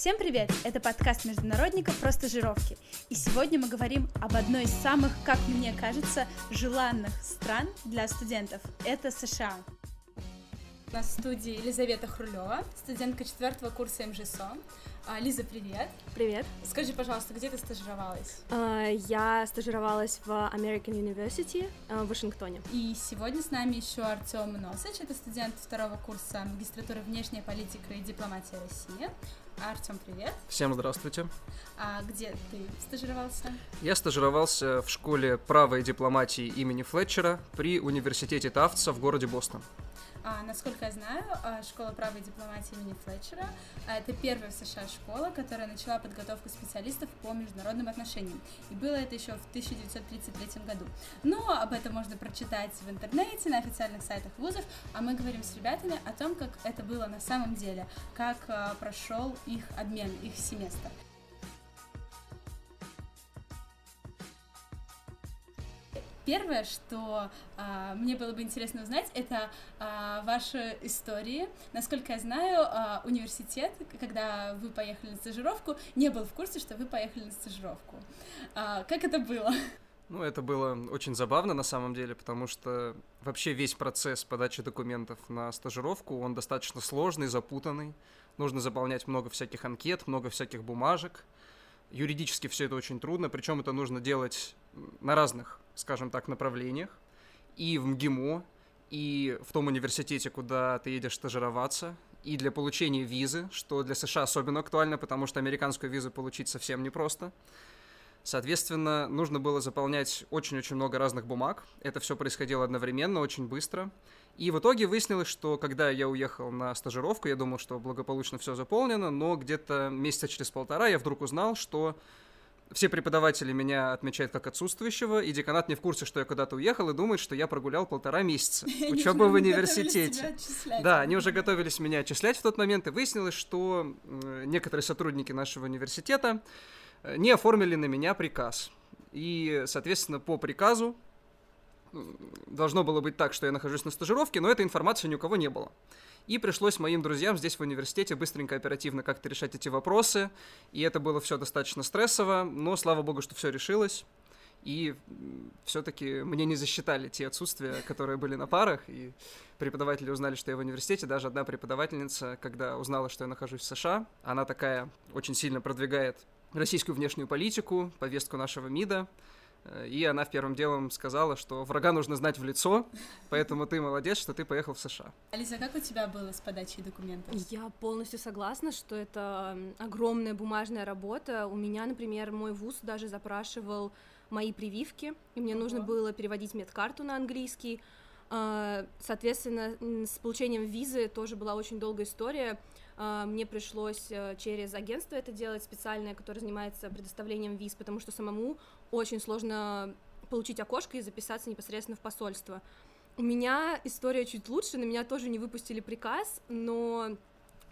Всем привет! Это подкаст международников про стажировки. И сегодня мы говорим об одной из самых, как мне кажется, желанных стран для студентов. Это США. У нас в студии Елизавета Хрулева, студентка четвертого курса МЖСО. А, Лиза, привет. Привет. Скажи, пожалуйста, где ты стажировалась? А, я стажировалась в American University а, в Вашингтоне. И сегодня с нами еще Артем Носыч, это студент второго курса магистратуры внешняя политика и дипломатия России. Артем, привет. Всем здравствуйте. А где ты стажировался? Я стажировался в школе права и дипломатии имени Флетчера при университете Тафтса в городе Бостон. А, насколько я знаю, а, школа права и дипломатии имени Флетчера а, это первая в США школа, которая начала подготовку специалистов по международным отношениям. И было это еще в 1933 году. Но об этом можно прочитать в интернете, на официальных сайтах вузов, а мы говорим с ребятами о том, как это было на самом деле, как а, прошел их обмен, их семестр. Первое, что а, мне было бы интересно узнать, это а, ваши истории. Насколько я знаю, а, университет, когда вы поехали на стажировку, не был в курсе, что вы поехали на стажировку. А, как это было? Ну, это было очень забавно на самом деле, потому что вообще весь процесс подачи документов на стажировку, он достаточно сложный, запутанный. Нужно заполнять много всяких анкет, много всяких бумажек. Юридически все это очень трудно, причем это нужно делать на разных скажем так, направлениях, и в МГИМО, и в том университете, куда ты едешь стажироваться, и для получения визы, что для США особенно актуально, потому что американскую визу получить совсем непросто. Соответственно, нужно было заполнять очень-очень много разных бумаг. Это все происходило одновременно, очень быстро. И в итоге выяснилось, что когда я уехал на стажировку, я думал, что благополучно все заполнено, но где-то месяца через полтора я вдруг узнал, что все преподаватели меня отмечают как отсутствующего, и деканат не в курсе, что я куда-то уехал, и думает, что я прогулял полтора месяца учебы в университете. Да, они уже готовились меня отчислять в тот момент, и выяснилось, что некоторые сотрудники нашего университета э, не оформили на меня приказ. И, соответственно, по приказу должно было быть так, что я нахожусь на стажировке, но этой информации ни у кого не было. И пришлось моим друзьям здесь в университете быстренько, оперативно как-то решать эти вопросы. И это было все достаточно стрессово, но слава богу, что все решилось. И все-таки мне не засчитали те отсутствия, которые были на парах, и преподаватели узнали, что я в университете. Даже одна преподавательница, когда узнала, что я нахожусь в США, она такая очень сильно продвигает российскую внешнюю политику, повестку нашего МИДа, и она в первым делом сказала, что врага нужно знать в лицо, поэтому ты молодец, что ты поехал в США. Алиса, как у тебя было с подачей документов? Я полностью согласна, что это огромная бумажная работа. У меня, например, мой вуз даже запрашивал мои прививки, и мне Ого. нужно было переводить медкарту на английский. А, соответственно, с получением визы тоже была очень долгая история. А, мне пришлось э, через агентство это делать специальное, которое занимается предоставлением виз, потому что самому очень сложно получить окошко и записаться непосредственно в посольство. У меня история чуть лучше, на меня тоже не выпустили приказ, но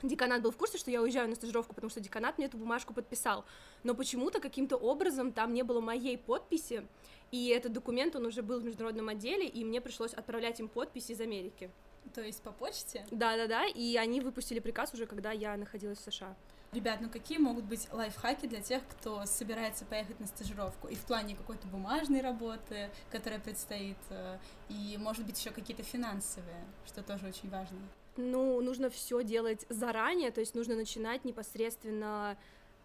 деканат был в курсе, что я уезжаю на стажировку, потому что деканат мне эту бумажку подписал. Но почему-то каким-то образом там не было моей подписи, и этот документ, он уже был в международном отделе, и мне пришлось отправлять им подпись из Америки. То есть по почте? Да-да-да, и они выпустили приказ уже, когда я находилась в США. Ребят, ну какие могут быть лайфхаки для тех, кто собирается поехать на стажировку? И в плане какой-то бумажной работы, которая предстоит, э, и, может быть, еще какие-то финансовые, что тоже очень важно. Ну, нужно все делать заранее, то есть нужно начинать непосредственно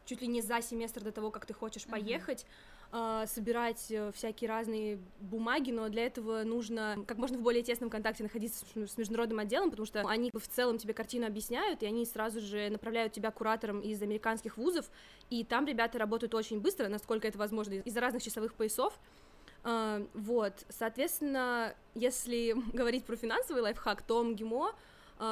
чуть ли не за семестр до того, как ты хочешь поехать. Uh-huh а, собирать э, всякие разные бумаги, но для этого нужно как можно в более тесном контакте находиться с международным отделом, потому что они в целом тебе картину объясняют, и они сразу же направляют тебя куратором из американских вузов, и там ребята работают очень быстро, насколько это возможно, из-за разных часовых поясов. Uh, вот, соответственно, если говорить про финансовый лайфхак, то МГИМО а,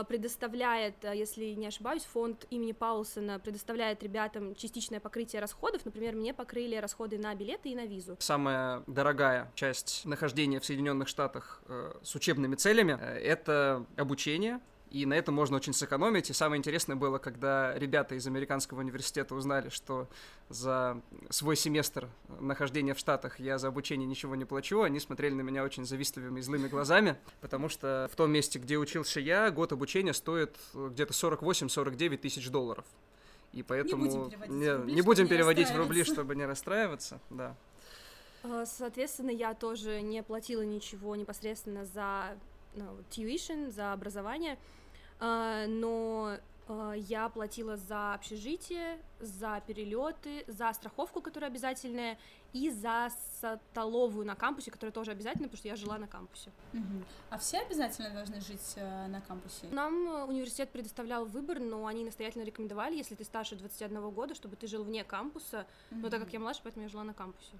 предоставляет, а, если не ошибаюсь, фонд имени Паулсона предоставляет ребятам частичное покрытие расходов. Например, мне покрыли расходы на билеты и на визу. Самая дорогая часть нахождения в Соединенных Штатах э, с учебными целями э, — это обучение, и на этом можно очень сэкономить. И самое интересное было, когда ребята из американского университета узнали, что за свой семестр нахождения в Штатах я за обучение ничего не плачу, они смотрели на меня очень завистливыми и злыми глазами, потому что в том месте, где учился я, год обучения стоит где-то 48-49 тысяч долларов. И поэтому не будем переводить, не, в, рубли, не будем переводить не в рубли, чтобы не расстраиваться, да. А, соответственно, я тоже не платила ничего непосредственно за ну, tuition, за образование, но а, я платила за общежитие, за перелеты, за страховку, которая обязательная, и за столовую на кампусе, которая тоже обязательна, потому что я жила на кампусе. Угу. А все обязательно должны жить э, на кампусе? Нам э, университет предоставлял выбор, но они настоятельно рекомендовали, если ты старше 21 года, чтобы ты жил вне кампуса. Угу. Но так как я младше, поэтому я жила на кампусе.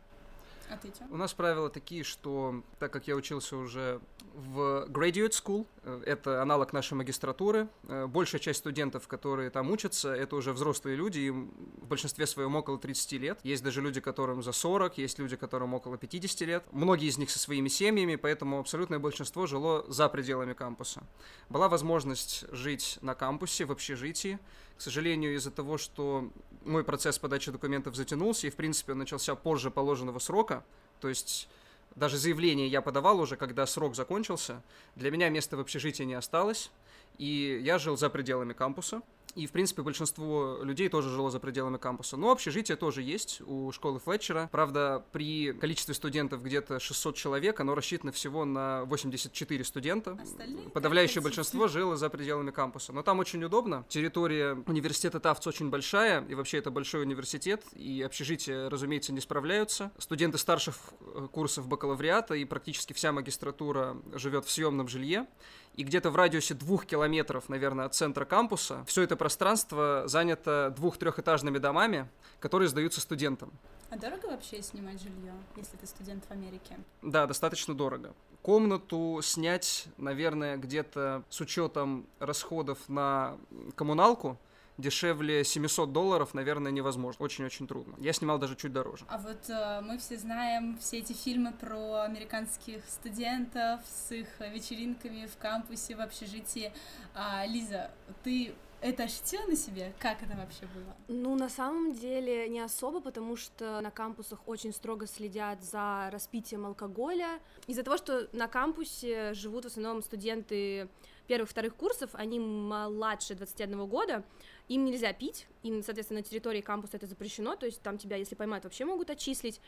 А? У нас правила такие, что так как я учился уже в graduate school, э, это аналог нашей магистратуры, э, большая часть студентов, которые там учатся, это уже взрослые люди, им в большинстве своем около 30 лет. Есть даже люди, которым за 40, есть люди, которым около 50 лет. Многие из них со своими семьями, поэтому абсолютное большинство жило за пределами кампуса. Была возможность жить на кампусе, в общежитии. К сожалению, из-за того, что мой процесс подачи документов затянулся, и, в принципе, он начался позже положенного срока, то есть даже заявление я подавал уже, когда срок закончился, для меня места в общежитии не осталось, и я жил за пределами кампуса. И, в принципе, большинство людей тоже жило за пределами кампуса. Но общежитие тоже есть у школы Флетчера. Правда, при количестве студентов где-то 600 человек, оно рассчитано всего на 84 студента. Остальные Подавляющее большинство жило за пределами кампуса. Но там очень удобно. Территория университета Тавц очень большая, и вообще это большой университет, и общежития, разумеется, не справляются. Студенты старших э, курсов бакалавриата и практически вся магистратура живет в съемном жилье и где-то в радиусе двух километров, наверное, от центра кампуса все это пространство занято двух-трехэтажными домами, которые сдаются студентам. А дорого вообще снимать жилье, если ты студент в Америке? Да, достаточно дорого. Комнату снять, наверное, где-то с учетом расходов на коммуналку – дешевле 700 долларов, наверное, невозможно. Очень-очень трудно. Я снимал даже чуть дороже. А вот э, мы все знаем все эти фильмы про американских студентов с их вечеринками в кампусе, в общежитии. А, Лиза, ты это ощутила на себе? Как это вообще было? Ну, на самом деле, не особо, потому что на кампусах очень строго следят за распитием алкоголя. Из-за того, что на кампусе живут в основном студенты первых-вторых курсов, они младше 21 года, им нельзя пить, им, соответственно, на территории кампуса это запрещено, то есть там тебя, если поймают, вообще могут отчислить.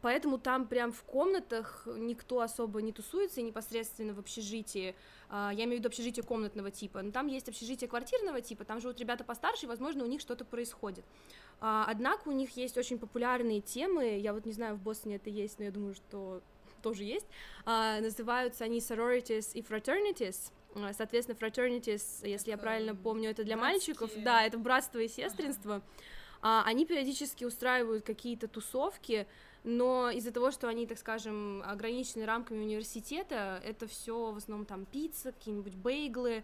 Поэтому там прям в комнатах никто особо не тусуется, и непосредственно в общежитии, а, я имею в виду общежитие комнатного типа, но там есть общежитие квартирного типа, там живут ребята постарше, и, возможно, у них что-то происходит. А, однако у них есть очень популярные темы, я вот не знаю, в Бостоне это есть, но я думаю, что тоже есть, а, называются они sororities и fraternities, соответственно, fraternities, если я правильно помню, это для Братские. мальчиков, да, это братство и сестринство. Ага. Они периодически устраивают какие-то тусовки, но из-за того, что они, так скажем, ограничены рамками университета, это все в основном там пицца, какие-нибудь бейглы,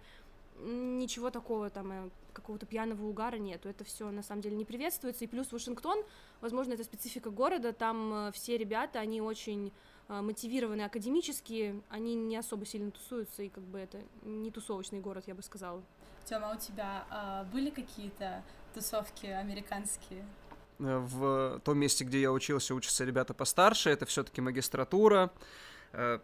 ничего такого там э, какого-то пьяного угара нету, это все на самом деле не приветствуется, и плюс Вашингтон, возможно, это специфика города, там э, все ребята, они очень а, мотивированные академически, они не особо сильно тусуются, и как бы это не тусовочный город, я бы сказала. Тёма, а у тебя а, были какие-то тусовки американские? Э, в том месте, где я учился, учатся ребята постарше, это все-таки магистратура. Э,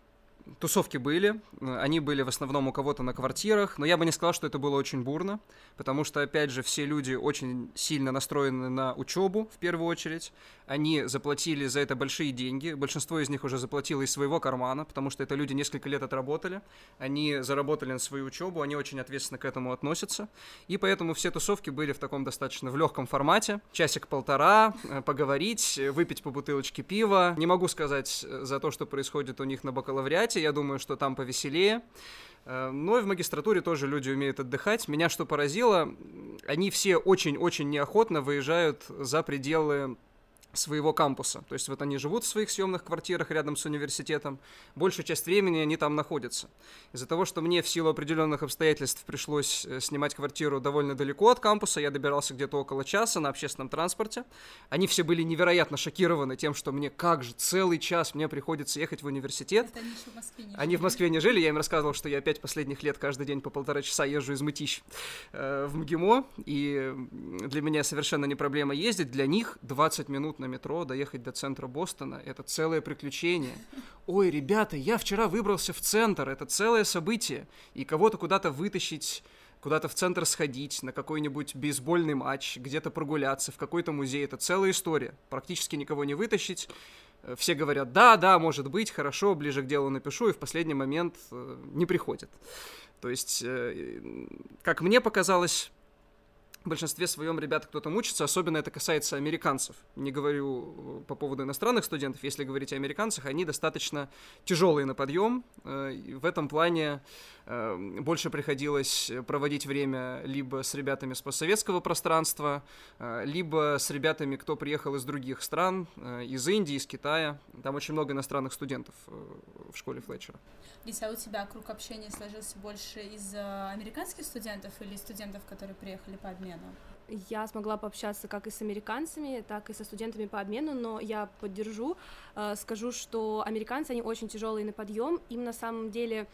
Тусовки были, они были в основном у кого-то на квартирах, но я бы не сказал, что это было очень бурно, потому что, опять же, все люди очень сильно настроены на учебу, в первую очередь. Они заплатили за это большие деньги, большинство из них уже заплатило из своего кармана, потому что это люди несколько лет отработали, они заработали на свою учебу, они очень ответственно к этому относятся, и поэтому все тусовки были в таком достаточно в легком формате, часик-полтора, э, поговорить, выпить по бутылочке пива. Не могу сказать э, за то, что происходит у них на бакалавриате, я думаю, что там повеселее. Э, но и в магистратуре тоже люди умеют отдыхать. Меня что поразило, они все очень-очень неохотно выезжают за пределы своего кампуса. То есть вот они живут в своих съемных квартирах рядом с университетом, большую часть времени они там находятся. Из-за того, что мне в силу определенных обстоятельств пришлось э, снимать квартиру довольно далеко от кампуса, я добирался где-то около часа на общественном транспорте. Они все были невероятно шокированы тем, что мне как же целый час мне приходится ехать в университет. Это они еще в Москве не Они в Москве не жили, я им рассказывал, что я пять последних лет каждый день по полтора часа езжу из Мытищ э, в МГИМО, и для меня совершенно не проблема ездить, для них 20 минут на метро, доехать до центра Бостона, это целое приключение. Ой, ребята, я вчера выбрался в центр, это целое событие. И кого-то куда-то вытащить куда-то в центр сходить, на какой-нибудь бейсбольный матч, где-то прогуляться, в какой-то музей. Это целая история. Практически никого не вытащить. Э, все говорят, да, да, может быть, хорошо, ближе к делу напишу, и в последний момент э, не приходят. То есть, э, как мне показалось, в большинстве своем ребята кто-то мучится, особенно это касается американцев. Не говорю э, по поводу иностранных студентов, если говорить о американцах, они достаточно тяжелые на подъем. Э, в этом плане больше приходилось проводить время либо с ребятами с постсоветского пространства, либо с ребятами, кто приехал из других стран, из Индии, из Китая. Там очень много иностранных студентов в школе Флетчера. Лиса, а у тебя круг общения сложился больше из американских студентов или студентов, которые приехали по обмену? Я смогла пообщаться как и с американцами, так и со студентами по обмену, но я поддержу, э, скажу, что американцы, они очень тяжелые на подъем, им на самом деле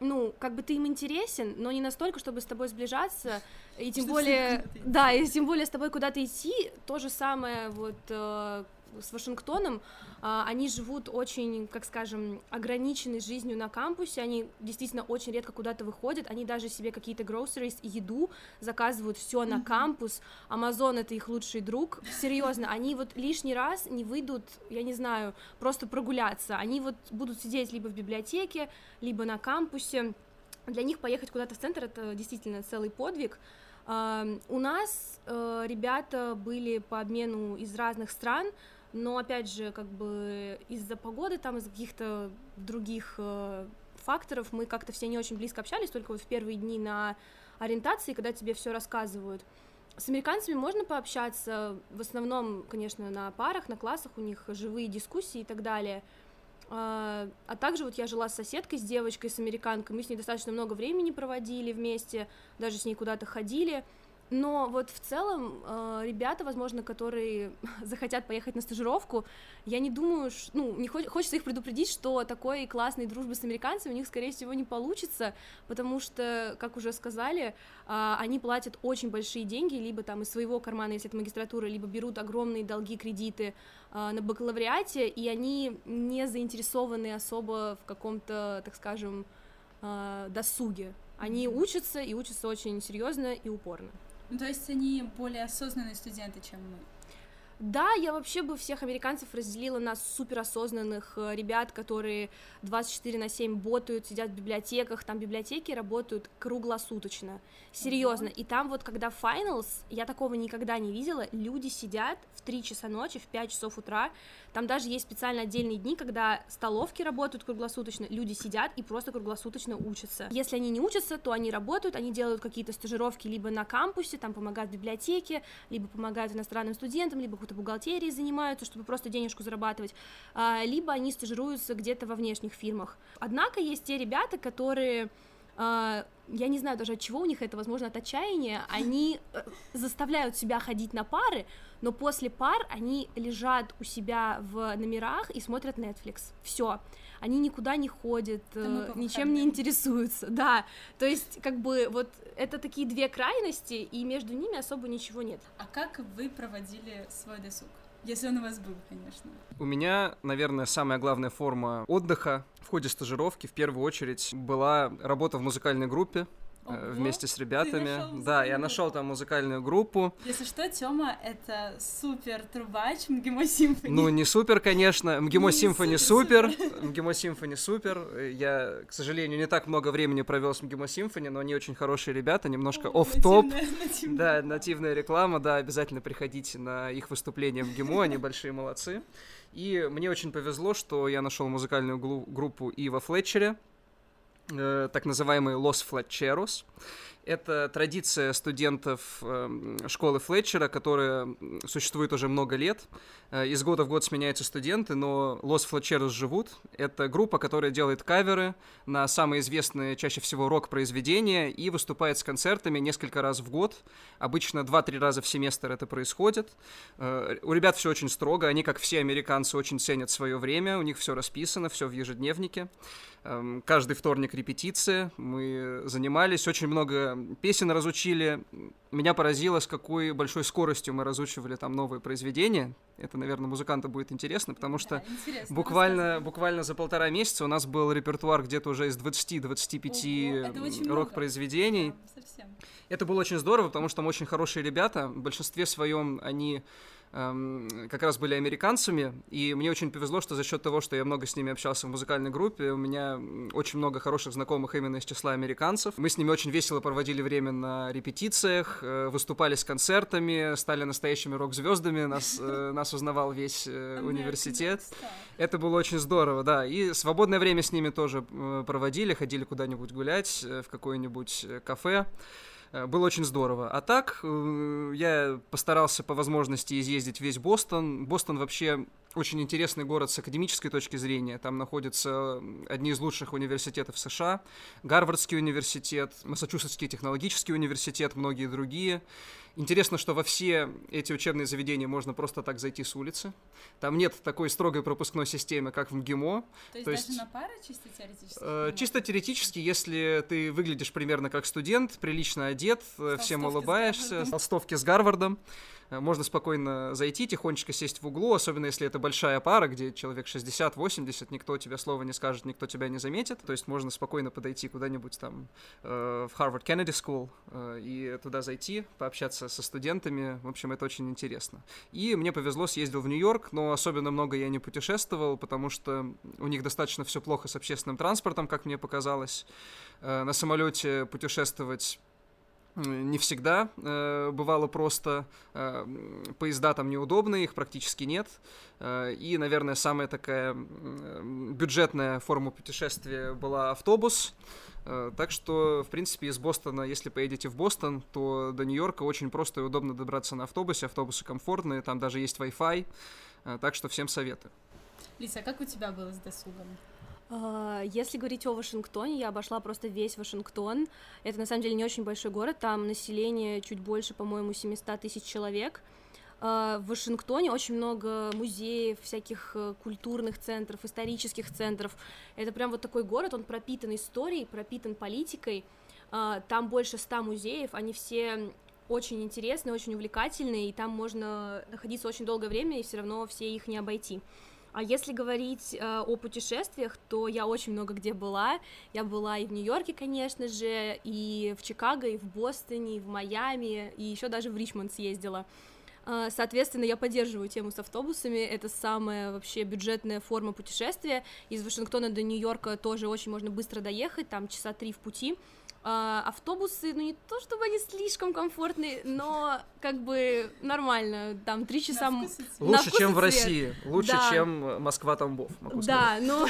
ну, как бы ты им интересен, но не настолько, чтобы с тобой сближаться, и тем что более, да, и тем более с тобой куда-то идти, то же самое вот э, с Вашингтоном, а, они живут очень, как скажем, ограниченной жизнью на кампусе, они действительно очень редко куда-то выходят, они даже себе какие-то groceries, еду заказывают все на кампус, Amazon это их лучший друг, серьезно, они вот лишний раз не выйдут, я не знаю, просто прогуляться, они вот будут сидеть либо в библиотеке, либо на кампусе, для них поехать куда-то в центр это действительно целый подвиг, у нас uh, ребята были по обмену из разных стран, но опять же, как бы из-за погоды, там из-за каких-то других э, факторов мы как-то все не очень близко общались, только вот в первые дни на ориентации, когда тебе все рассказывают. С американцами можно пообщаться, в основном, конечно, на парах, на классах, у них живые дискуссии и так далее. А, а также вот я жила с соседкой, с девочкой, с американкой, мы с ней достаточно много времени проводили вместе, даже с ней куда-то ходили. Но вот в целом э, ребята, возможно, которые захотят поехать на стажировку, я не думаю, ш... ну, не хо- хочется их предупредить, что такой классной дружбы с американцами у них, скорее всего, не получится, потому что, как уже сказали, э, они платят очень большие деньги, либо там из своего кармана, если это магистратура, либо берут огромные долги, кредиты э, на бакалавриате, и они не заинтересованы особо в каком-то, так скажем, э, досуге. Они учатся и учатся очень серьезно и упорно. Ну, то есть они более осознанные студенты, чем мы. Да, я вообще бы всех американцев разделила на суперосознанных э, ребят, которые 24 на 7 ботают, сидят в библиотеках, там библиотеки работают круглосуточно, серьезно, и там вот когда finals, я такого никогда не видела, люди сидят в 3 часа ночи, в 5 часов утра, там даже есть специально отдельные дни, когда столовки работают круглосуточно, люди сидят и просто круглосуточно учатся. Если они не учатся, то они работают, они делают какие-то стажировки либо на кампусе, там помогают в библиотеке, либо помогают иностранным студентам, либо какой-то бухгалтерией занимаются, чтобы просто денежку зарабатывать, а, либо они стажируются где-то во внешних фирмах. Однако есть те ребята, которые я не знаю даже от чего у них это, возможно, от отчаяния, они э, заставляют себя ходить на пары, но после пар они лежат у себя в номерах и смотрят Netflix. Все. Они никуда не ходят, э, ничем не интересуются. Да. То есть, как бы, вот это такие две крайности, и между ними особо ничего нет. А как вы проводили свой досуг? Если он у вас был, конечно. У меня, наверное, самая главная форма отдыха в ходе стажировки в первую очередь была работа в музыкальной группе. Ого, вместе с ребятами. Да, я нашел там музыкальную группу. Если что, Тёма это супер трубач МГИМО Симфони. Ну, не супер, конечно. МГИМО Симфони супер. МГИМО Симфони супер. Я, к сожалению, не так много времени провел с МГИМО Симфони, но они очень хорошие ребята, немножко оф топ Да, нативная реклама, да, обязательно приходите на их выступления в МГИМО, они большие молодцы. И мне очень повезло, что я нашел музыкальную группу и во Флетчере, Э, так называемый Los Fletcheros. Это традиция студентов эм, школы Флетчера, которая существует уже много лет. Э, из года в год сменяются студенты, но Лос Флетчерос живут. Это группа, которая делает каверы на самые известные, чаще всего, рок-произведения и выступает с концертами несколько раз в год. Обычно 2-3 раза в семестр это происходит. Э, у ребят все очень строго, они, как все американцы, очень ценят свое время, у них все расписано, все в ежедневнике. Эм, каждый вторник репетиция, мы занимались, очень много песен разучили. Меня поразило, с какой большой скоростью мы разучивали там новые произведения. Это, наверное, музыканту будет интересно, потому что да, буквально, буквально за полтора месяца у нас был репертуар где-то уже из 20-25 рок-произведений. Да, это было очень здорово, потому что там очень хорошие ребята. В большинстве своем они как раз были американцами, и мне очень повезло, что за счет того, что я много с ними общался в музыкальной группе, у меня очень много хороших знакомых именно из числа американцев. Мы с ними очень весело проводили время на репетициях, э, выступали с концертами, стали настоящими рок-звездами, нас, э, нас узнавал весь э, университет. Это было очень здорово, да. И свободное время с ними тоже проводили, ходили куда-нибудь гулять, в какое-нибудь кафе. Э, было очень здорово. А так, э, я постарался по возможности изъездить весь Бостон. Бостон вообще очень интересный город с академической точки зрения. Там находятся одни из лучших университетов США. Гарвардский университет, Массачусетский технологический университет, многие другие. Интересно, что во все эти учебные заведения можно просто так зайти с улицы. Там нет такой строгой пропускной системы, как в МГИМО. То есть, То есть даже на пары чисто теоретически? Э, чисто теоретически, если ты выглядишь примерно как студент, прилично одет, э, всем улыбаешься, толстовки с Гарвардом, можно спокойно зайти, тихонечко сесть в углу, особенно если это большая пара, где человек 60-80, никто тебе слова не скажет, никто тебя не заметит. То есть можно спокойно подойти куда-нибудь там э, в Harvard Kennedy School э, и туда зайти, пообщаться со студентами. В общем, это очень интересно. И мне повезло, съездил в Нью-Йорк, но особенно много я не путешествовал, потому что у них достаточно все плохо с общественным транспортом, как мне показалось. На самолете путешествовать не всегда э, бывало просто. Э, поезда там неудобные, их практически нет. Э, и, наверное, самая такая бюджетная форма путешествия была автобус. Так что, в принципе, из Бостона, если поедете в Бостон, то до Нью-Йорка очень просто и удобно добраться на автобусе. Автобусы комфортные, там даже есть Wi-Fi. Так что всем советую. Лиса, а как у тебя было с досугом? А, если говорить о Вашингтоне, я обошла просто весь Вашингтон. Это на самом деле не очень большой город, там население чуть больше, по-моему, 700 тысяч человек. А, в Вашингтоне очень много музеев, всяких э, культурных центров, исторических центров. Это прям вот такой город, он пропитан историей, пропитан политикой. А, там больше ста музеев, они все очень интересные, очень увлекательные, и там можно находиться очень долгое время, и все равно все их не обойти. А если говорить э, о путешествиях, то я очень много где была. Я была и в Нью-Йорке, конечно же, и в Чикаго, и в Бостоне, и в Майами, и еще даже в Ричмонд съездила. Э, соответственно, я поддерживаю тему с автобусами. Это самая вообще бюджетная форма путешествия. Из Вашингтона до Нью-Йорка тоже очень можно быстро доехать, там часа три в пути. А, автобусы, ну не то чтобы они слишком комфортные, но как бы нормально, там три часа... На Лучше, чем в России, лучше, да. чем Москва-Тамбов, могу Да, но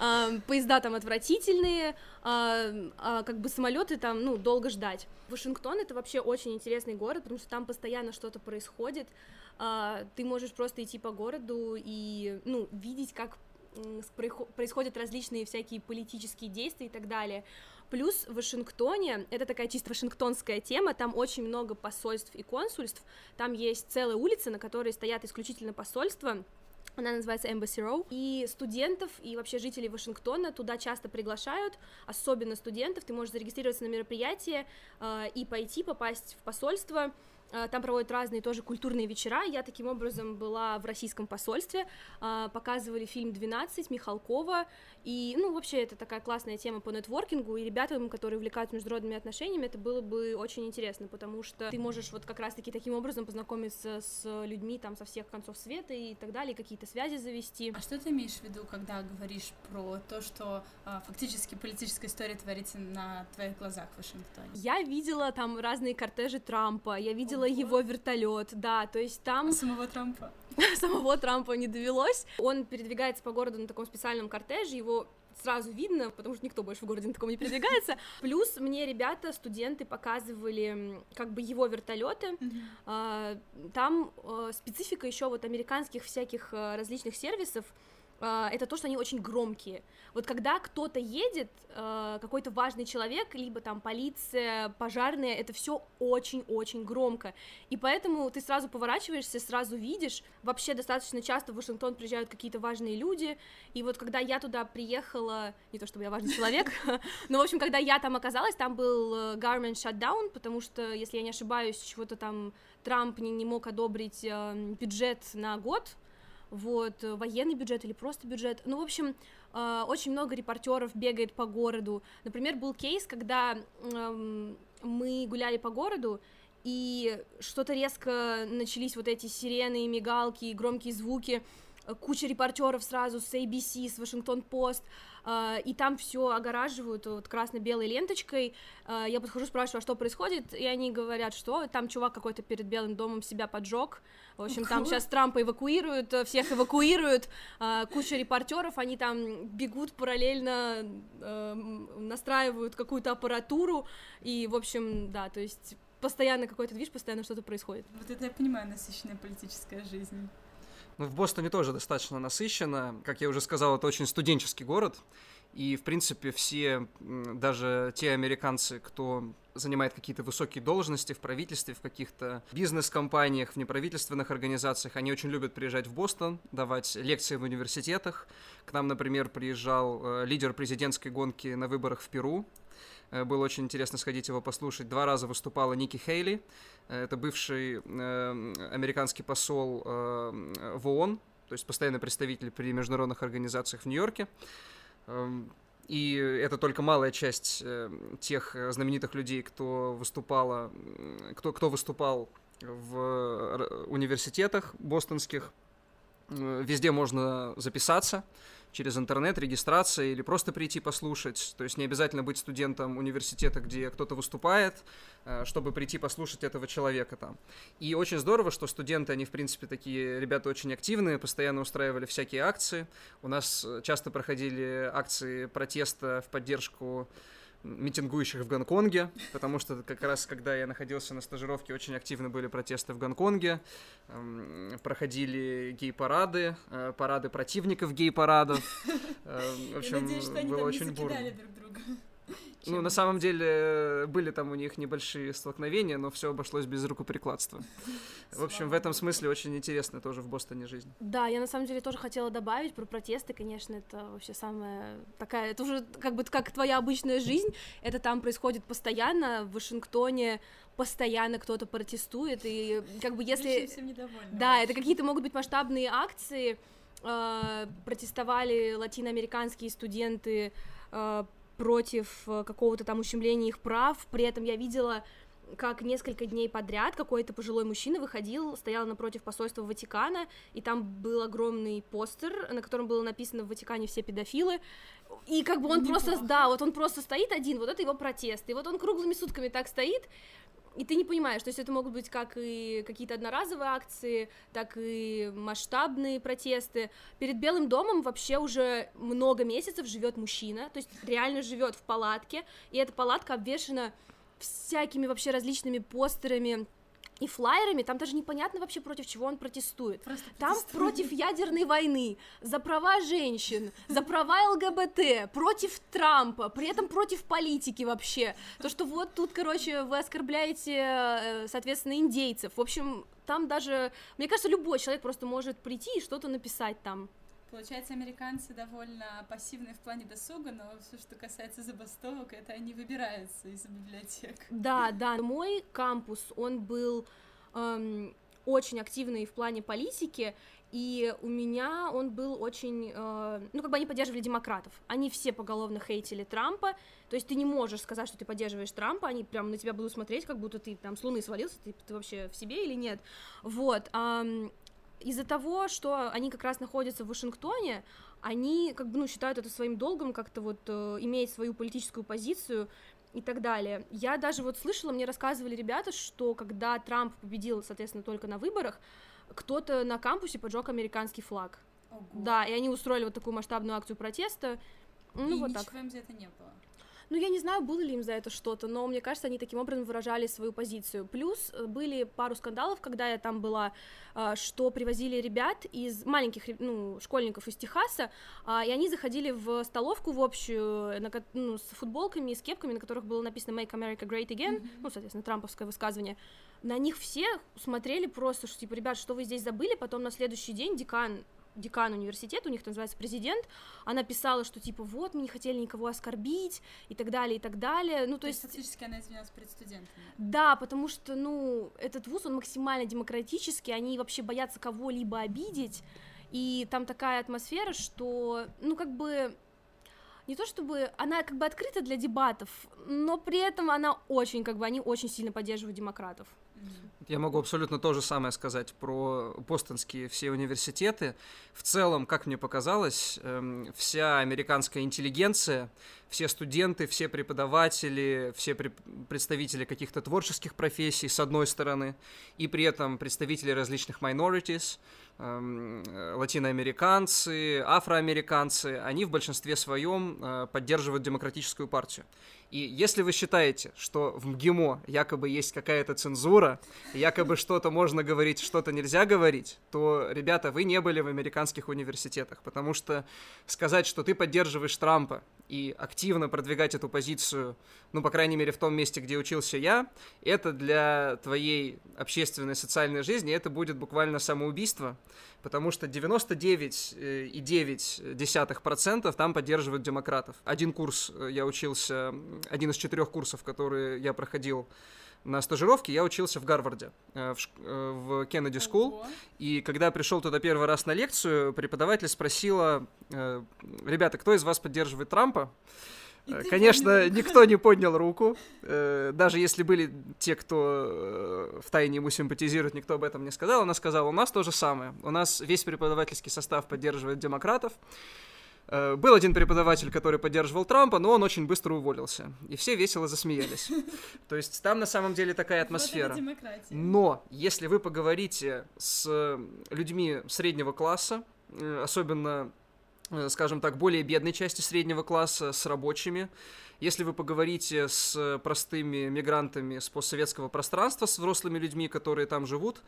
поезда там отвратительные, а, а, как бы самолеты там, ну, долго ждать. Вашингтон это вообще очень интересный город, потому что там постоянно что-то происходит, ты можешь просто идти по городу и, ну, видеть, как происходят различные всякие политические действия и так далее. Плюс в Вашингтоне, это такая чисто вашингтонская тема, там очень много посольств и консульств, там есть целая улица, на которой стоят исключительно посольства, она называется Embassy Row, и студентов и вообще жителей Вашингтона туда часто приглашают, особенно студентов, ты можешь зарегистрироваться на мероприятие э, и пойти, попасть в посольство, там проводят разные тоже культурные вечера. Я таким образом была в российском посольстве. А, показывали фильм «12» Михалкова. И, ну, вообще, это такая классная тема по нетворкингу. И ребятам, которые увлекаются международными отношениями, это было бы очень интересно, потому что ты можешь вот как раз-таки таким образом познакомиться с людьми там со всех концов света и так далее, какие-то связи завести. А что ты имеешь в виду, когда говоришь про то, что а, фактически политическая история творится на твоих глазах в Вашингтоне? Я видела там разные кортежи Трампа, я видела его вертолет, да, то есть там... Самого Трампа? Самого Трампа не довелось. Он передвигается по городу на таком специальном кортеже, его сразу видно, потому что никто больше в городе на таком не передвигается. Плюс мне ребята, студенты показывали как бы его вертолеты. А, там а, специфика еще вот американских всяких а, различных сервисов. А, это то, что они очень громкие. Вот когда кто-то едет, а, какой-то важный человек, либо там полиция, пожарные, это все очень-очень громко. И поэтому ты сразу поворачиваешься, сразу видишь. Вообще достаточно часто в Вашингтон приезжают какие-то важные люди. И вот когда я туда приехала, не то чтобы я важный человек, но, в общем, когда я там оказалась, там был э, government shutdown, потому что, если я не ошибаюсь, чего-то там Трамп не, не мог одобрить э, бюджет на год, вот, э, военный бюджет или просто бюджет. Ну, в общем, э, очень много репортеров бегает по городу. Например, был кейс, когда э, мы гуляли по городу, и что-то резко начались вот эти сирены, мигалки, громкие звуки, куча репортеров сразу с ABC, с Вашингтон Пост, и там все огораживают вот красно-белой ленточкой. Я подхожу, спрашиваю, а что происходит, и они говорят, что там чувак какой-то перед Белым домом себя поджег. В общем, там сейчас Трампа эвакуируют, всех эвакуируют, а, куча репортеров, они там бегут параллельно, настраивают какую-то аппаратуру, и, в общем, да, то есть постоянно какой-то движ, постоянно что-то происходит. Вот это я понимаю, насыщенная политическая жизнь. Ну, в Бостоне тоже достаточно насыщенно. Как я уже сказал, это очень студенческий город. И, в принципе, все, даже те американцы, кто занимает какие-то высокие должности в правительстве, в каких-то бизнес-компаниях, в неправительственных организациях, они очень любят приезжать в Бостон, давать лекции в университетах. К нам, например, приезжал э, лидер президентской гонки на выборах в Перу, Э, было очень интересно сходить его послушать. Два раза выступала Ники Хейли. Э, это бывший э, американский посол в ООН, то есть постоянный представитель при международных организациях в Нью-Йорке. Эм, и это только малая часть тех знаменитых людей, кто выступала, кто, кто выступал в университетах бостонских. Везде можно записаться через интернет, регистрация или просто прийти послушать. То есть не обязательно быть студентом университета, где кто-то выступает, э, чтобы прийти послушать этого человека там. И очень здорово, что студенты, они, в принципе, такие ребята очень активные, постоянно устраивали всякие акции. У нас э, часто проходили акции протеста в поддержку митингующих в Гонконге, потому что как раз, когда я находился на стажировке, очень активно были протесты в Гонконге, эм, проходили гей-парады, э, парады противников гей-парадов. Э, в общем, было очень бурно. друг друга. Ну, на самом деле, были там у них небольшие столкновения, но все обошлось без рукоприкладства. В общем, в этом смысле очень интересная тоже в Бостоне жизнь. Да, я на самом деле тоже хотела добавить про протесты, конечно, это вообще самая такая, это уже как бы как твоя обычная жизнь, это там происходит постоянно, в Вашингтоне постоянно кто-то протестует, и как бы если... Да, это какие-то могут быть масштабные акции, э, протестовали латиноамериканские студенты э, против э, какого-то там ущемления их прав, при этом я видела как несколько дней подряд какой-то пожилой мужчина выходил, стоял напротив посольства Ватикана, и там был огромный постер, на котором было написано «В Ватикане все педофилы», и как бы он Неплохо. просто, да, вот он просто стоит один, вот это его протест, и вот он круглыми сутками так стоит, и ты не понимаешь, то есть это могут быть как и какие-то одноразовые акции, так и масштабные протесты. Перед Белым домом вообще уже много месяцев живет мужчина, то есть реально живет в палатке, и эта палатка обвешена всякими вообще различными постерами, и флайерами, там даже непонятно вообще против чего он протестует. Просто там протестует. против ядерной войны, за права женщин, за права ЛГБТ, против Трампа, при этом против политики вообще. То, что вот тут, короче, вы оскорбляете, э, соответственно, индейцев. В общем, там даже, мне кажется, любой человек просто может прийти и что-то написать там. Получается, американцы довольно пассивны в плане досуга, но все, что касается забастовок, это они выбираются из библиотек. Да, да. Мой кампус, он был эм, очень активный в плане политики, и у меня он был очень, э, ну, как бы они поддерживали демократов. Они все поголовно хейтили Трампа, то есть ты не можешь сказать, что ты поддерживаешь Трампа, они прям на тебя будут смотреть, как будто ты там с Луны свалился, ты, ты вообще в себе или нет. Вот. Эм, из-за того, что они как раз находятся в Вашингтоне, они как бы ну, считают это своим долгом как-то вот э, иметь свою политическую позицию и так далее. Я даже вот слышала, мне рассказывали ребята, что когда Трамп победил, соответственно, только на выборах, кто-то на кампусе поджег американский флаг. Ого. Да, и они устроили вот такую масштабную акцию протеста. Ну, и вот ничего так. им за это не было. Ну, я не знаю, было ли им за это что-то, но мне кажется, они таким образом выражали свою позицию. Плюс э, были пару скандалов, когда я там была, а, что привозили ребят из маленьких, ну, школьников из Техаса, а, и они заходили в столовку в общую, ну, с футболками, с кепками, на которых было написано «Make America Great Again», mm-hmm. ну, соответственно, трамповское высказывание. На них все смотрели просто, что, типа, ребят, что вы здесь забыли? Потом на следующий день декан декан университета, у них называется президент, она писала, что типа вот, мы не хотели никого оскорбить и так далее, и так далее. Ну, то, то есть... Фактически она извинялась перед студентами. Да, потому что, ну, этот вуз, он максимально демократический, они вообще боятся кого-либо обидеть, и там такая атмосфера, что, ну, как бы не то чтобы она как бы открыта для дебатов, но при этом она очень, как бы, они очень сильно поддерживают демократов. Я могу абсолютно то же самое сказать про бостонские все университеты. В целом, как мне показалось, эм, вся американская интеллигенция, все студенты, все преподаватели, все представители каких-то творческих профессий, с одной стороны, и при этом представители различных minorities, эм, латиноамериканцы, афроамериканцы, они в большинстве своем э, поддерживают демократическую партию. И если вы считаете, что в МГИМО якобы есть какая-то цензура, якобы что-то можно говорить, что-то нельзя говорить, то, ребята, вы не были в американских университетах, потому что сказать, что ты поддерживаешь Трампа и активно продвигать эту позицию, ну, по крайней мере, в том месте, где учился я, это для твоей общественной социальной жизни, это будет буквально самоубийство, потому что 99,9% там поддерживают демократов. Один курс э, я учился, один из четырех курсов, которые я проходил на стажировке, я учился в Гарварде, э, в, э, в Kennedy School, и когда пришел туда первый раз на лекцию, преподаватель спросила, ребята, кто из вас поддерживает Трампа? Конечно, никто не поднял руку. Даже если были те, кто в тайне ему симпатизирует, никто об этом не сказал. Она сказала, у нас то же самое. У нас весь преподавательский состав поддерживает демократов. Был один преподаватель, который поддерживал Трампа, но он очень быстро уволился. И все весело засмеялись. То есть там на самом деле такая атмосфера. Но если вы поговорите с людьми среднего класса, особенно Э, скажем так, более бедной части среднего класса, с рабочими. Если вы поговорите с простыми мигрантами с постсоветского пространства, с взрослыми людьми, которые там живут,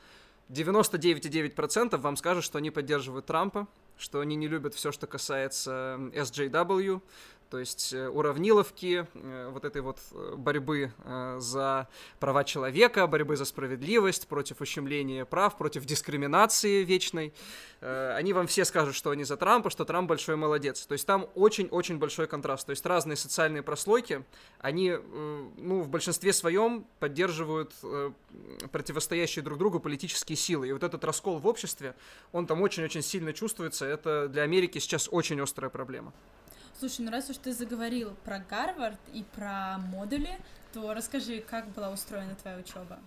99,9% вам скажут, что они поддерживают Трампа, что они не любят все, что касается SJW, то есть э, уравниловки, э, вот этой вот э, борьбы за права человека, борьбы за справедливость, против ущемления прав, против дискриминации вечной. Они вам все скажут, что они за Трампа, что Трамп большой молодец. То есть там очень-очень большой контраст. То есть разные социальные прослойки, они, ну, в большинстве своем поддерживают противостоящие друг другу политические силы. И вот этот раскол в обществе, он там очень-очень сильно чувствуется. Это для Америки сейчас очень острая проблема. Слушай, ну раз уж ты заговорил про Гарвард и про модули, то расскажи, как была устроена твоя учеба?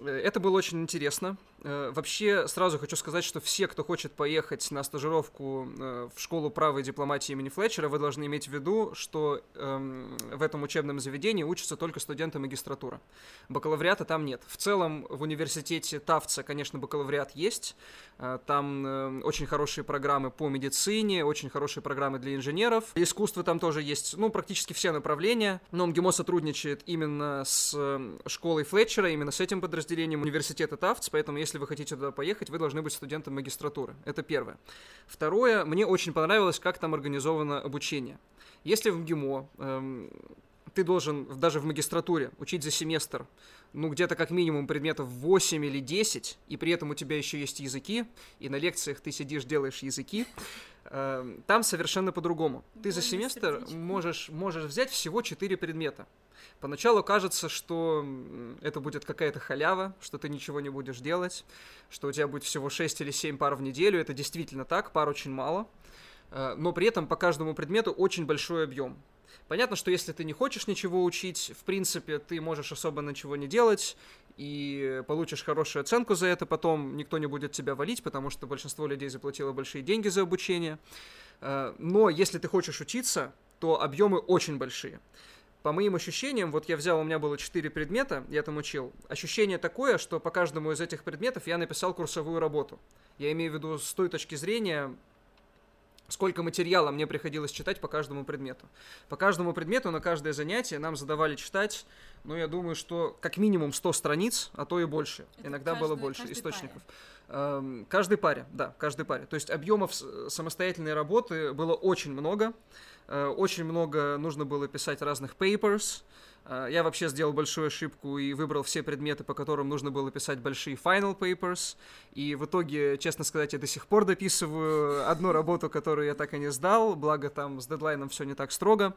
Э, это было очень интересно. Э, вообще, сразу хочу сказать, что все, кто хочет поехать на стажировку э, в школу права и дипломатии имени Флетчера, вы должны иметь в виду, что эм, в этом учебном заведении учатся только студенты магистратуры. Бакалавриата там нет. В целом, в университете Тавца, конечно, бакалавриат есть. Э, там очень хорошие программы по медицине, очень хорошие программы для инженеров. Искусство там тоже есть, ну, практически все направления. Но МГИМО сотрудничает именно с школой Флетчера, именно с этим подразделением университета Тавц, поэтому если если вы хотите туда поехать, вы должны быть студентом магистратуры. Это первое. Второе, мне очень понравилось, как там организовано обучение. Если в МГИМО эм, ты должен даже в магистратуре учить за семестр, ну, где-то как минимум предметов 8 или 10, и при этом у тебя еще есть языки, и на лекциях ты сидишь, делаешь языки, там совершенно по-другому. Ты за семестр можешь, можешь взять всего 4 предмета. Поначалу кажется, что это будет какая-то халява, что ты ничего не будешь делать, что у тебя будет всего 6 или 7 пар в неделю. Это действительно так, пар очень мало. Э, но при этом по каждому предмету очень большой объем. Понятно, что если ты не хочешь ничего учить, в принципе, ты можешь особо ничего не делать, и получишь хорошую оценку за это, потом никто не будет тебя валить, потому что большинство людей заплатило большие деньги за обучение. Э, но если ты хочешь учиться, то объемы очень большие по моим ощущениям, вот я взял, у меня было 4 предмета, я там учил. Ощущение такое, что по каждому из этих предметов я написал курсовую работу. Я имею в виду с той точки зрения, сколько материала мне приходилось читать по каждому предмету. По каждому предмету на каждое занятие нам задавали читать, ну, я думаю, что как минимум 100 страниц, а то и больше. Это Иногда каждый- было больше источников. Эм, Каждой паре, да, каждой паре. То есть объемов самостоятельной работы было очень много. Э, Очень много нужно было писать разных papers. Э, Я вообще сделал большую ошибку и выбрал все предметы, по которым нужно было писать большие final papers. И в итоге, честно сказать, я до сих пор дописываю одну работу, которую я так и не сдал. Благо там с дедлайном все не так строго.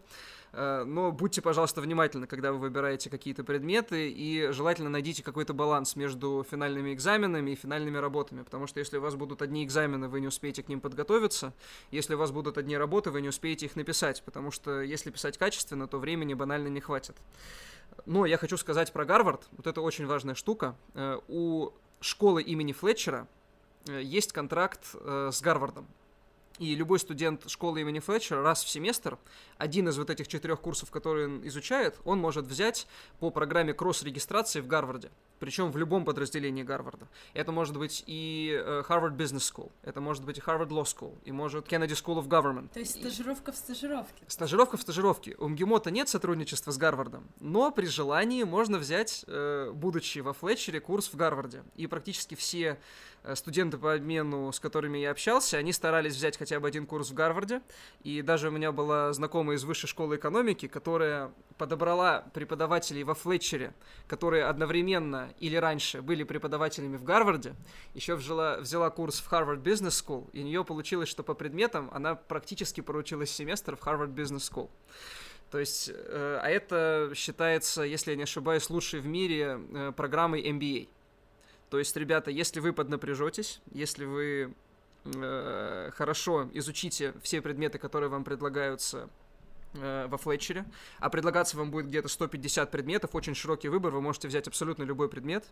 Э, Но будьте, пожалуйста, внимательны, когда вы выбираете какие-то предметы, и желательно найдите какой-то баланс между финальными экзаменами и финальными работами, потому что если у вас будут одни экзамены, вы не успеете к ним подготовиться, если у вас будут одни работы, вы не успеете их написать, потому что если писать качественно, то времени банально не хватит. Но я хочу сказать про Гарвард, вот это очень важная штука. Э, У школы имени Флетчера э, есть контракт э, с Гарвардом. И любой студент школы имени Флетчера раз в семестр один из вот этих четырех курсов, которые он изучает, он может взять по программе кросс-регистрации в Гарварде. Причем в любом подразделении Гарварда. Это может быть и э, Harvard Business School, это может быть и Harvard Law School, и может Kennedy School of Government. То есть И- стажировка в стажировке. Стажировка в стажировке. У МГИМО-то нет сотрудничества с Гарвардом, но при желании можно взять, э, будучи во Флетчере, курс в Гарварде. И практически все студенты по обмену, с которыми я общался, они старались взять хотя бы один курс в Гарварде. И даже у меня была знакомая из высшей школы экономики, которая подобрала преподавателей во Флетчере, которые одновременно или раньше были преподавателями в Гарварде, еще взяла, взяла курс в Harvard Business School, и у нее получилось, что по предметам она практически проучилась семестр в Harvard Business School. То есть, э, а это считается, если я не ошибаюсь, лучшей в мире э, программой MBA. То есть, ребята, если вы поднапряжетесь, если вы э, хорошо изучите все предметы, которые вам предлагаются э, во Флетчере, а предлагаться вам будет где-то 150 предметов, очень широкий выбор, вы можете взять абсолютно любой предмет.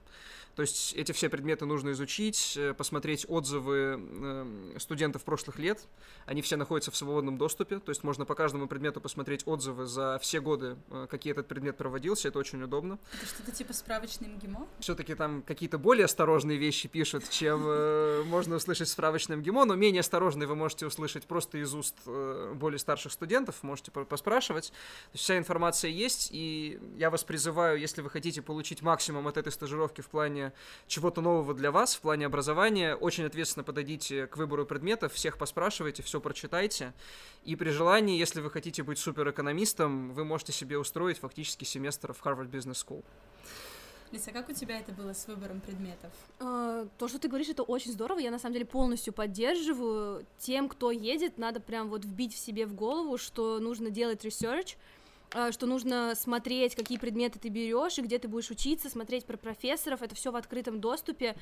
То есть эти все предметы нужно изучить, э, посмотреть отзывы э, студентов прошлых лет, они все находятся в свободном доступе, то есть можно по каждому предмету посмотреть отзывы за все годы, э, какие этот предмет проводился, это очень удобно. Это что-то типа справочный МГИМО? Все-таки там какие-то более осторожные вещи пишут, чем э, можно услышать в справочном ГИМО, но менее осторожные вы можете услышать просто из уст э, более старших студентов, можете по- поспрашивать. То есть вся информация есть, и я вас призываю, если вы хотите получить максимум от этой стажировки в плане чего-то нового для вас, в плане образования, очень ответственно подойдите к выбору предметов, всех поспрашивайте, все прочитайте, и при желании, если вы хотите быть суперэкономистом, вы можете себе устроить фактически семестр в Harvard Business School. Лиса, как у тебя это было с выбором предметов? А, То, что ты говоришь, это очень здорово. Я на самом деле полностью поддерживаю. Тем, кто едет, надо прям вот вбить в себе в голову, что нужно делать а, что нужно смотреть, какие предметы ты берешь и где ты будешь учиться, смотреть про профессоров. Это все в открытом доступе.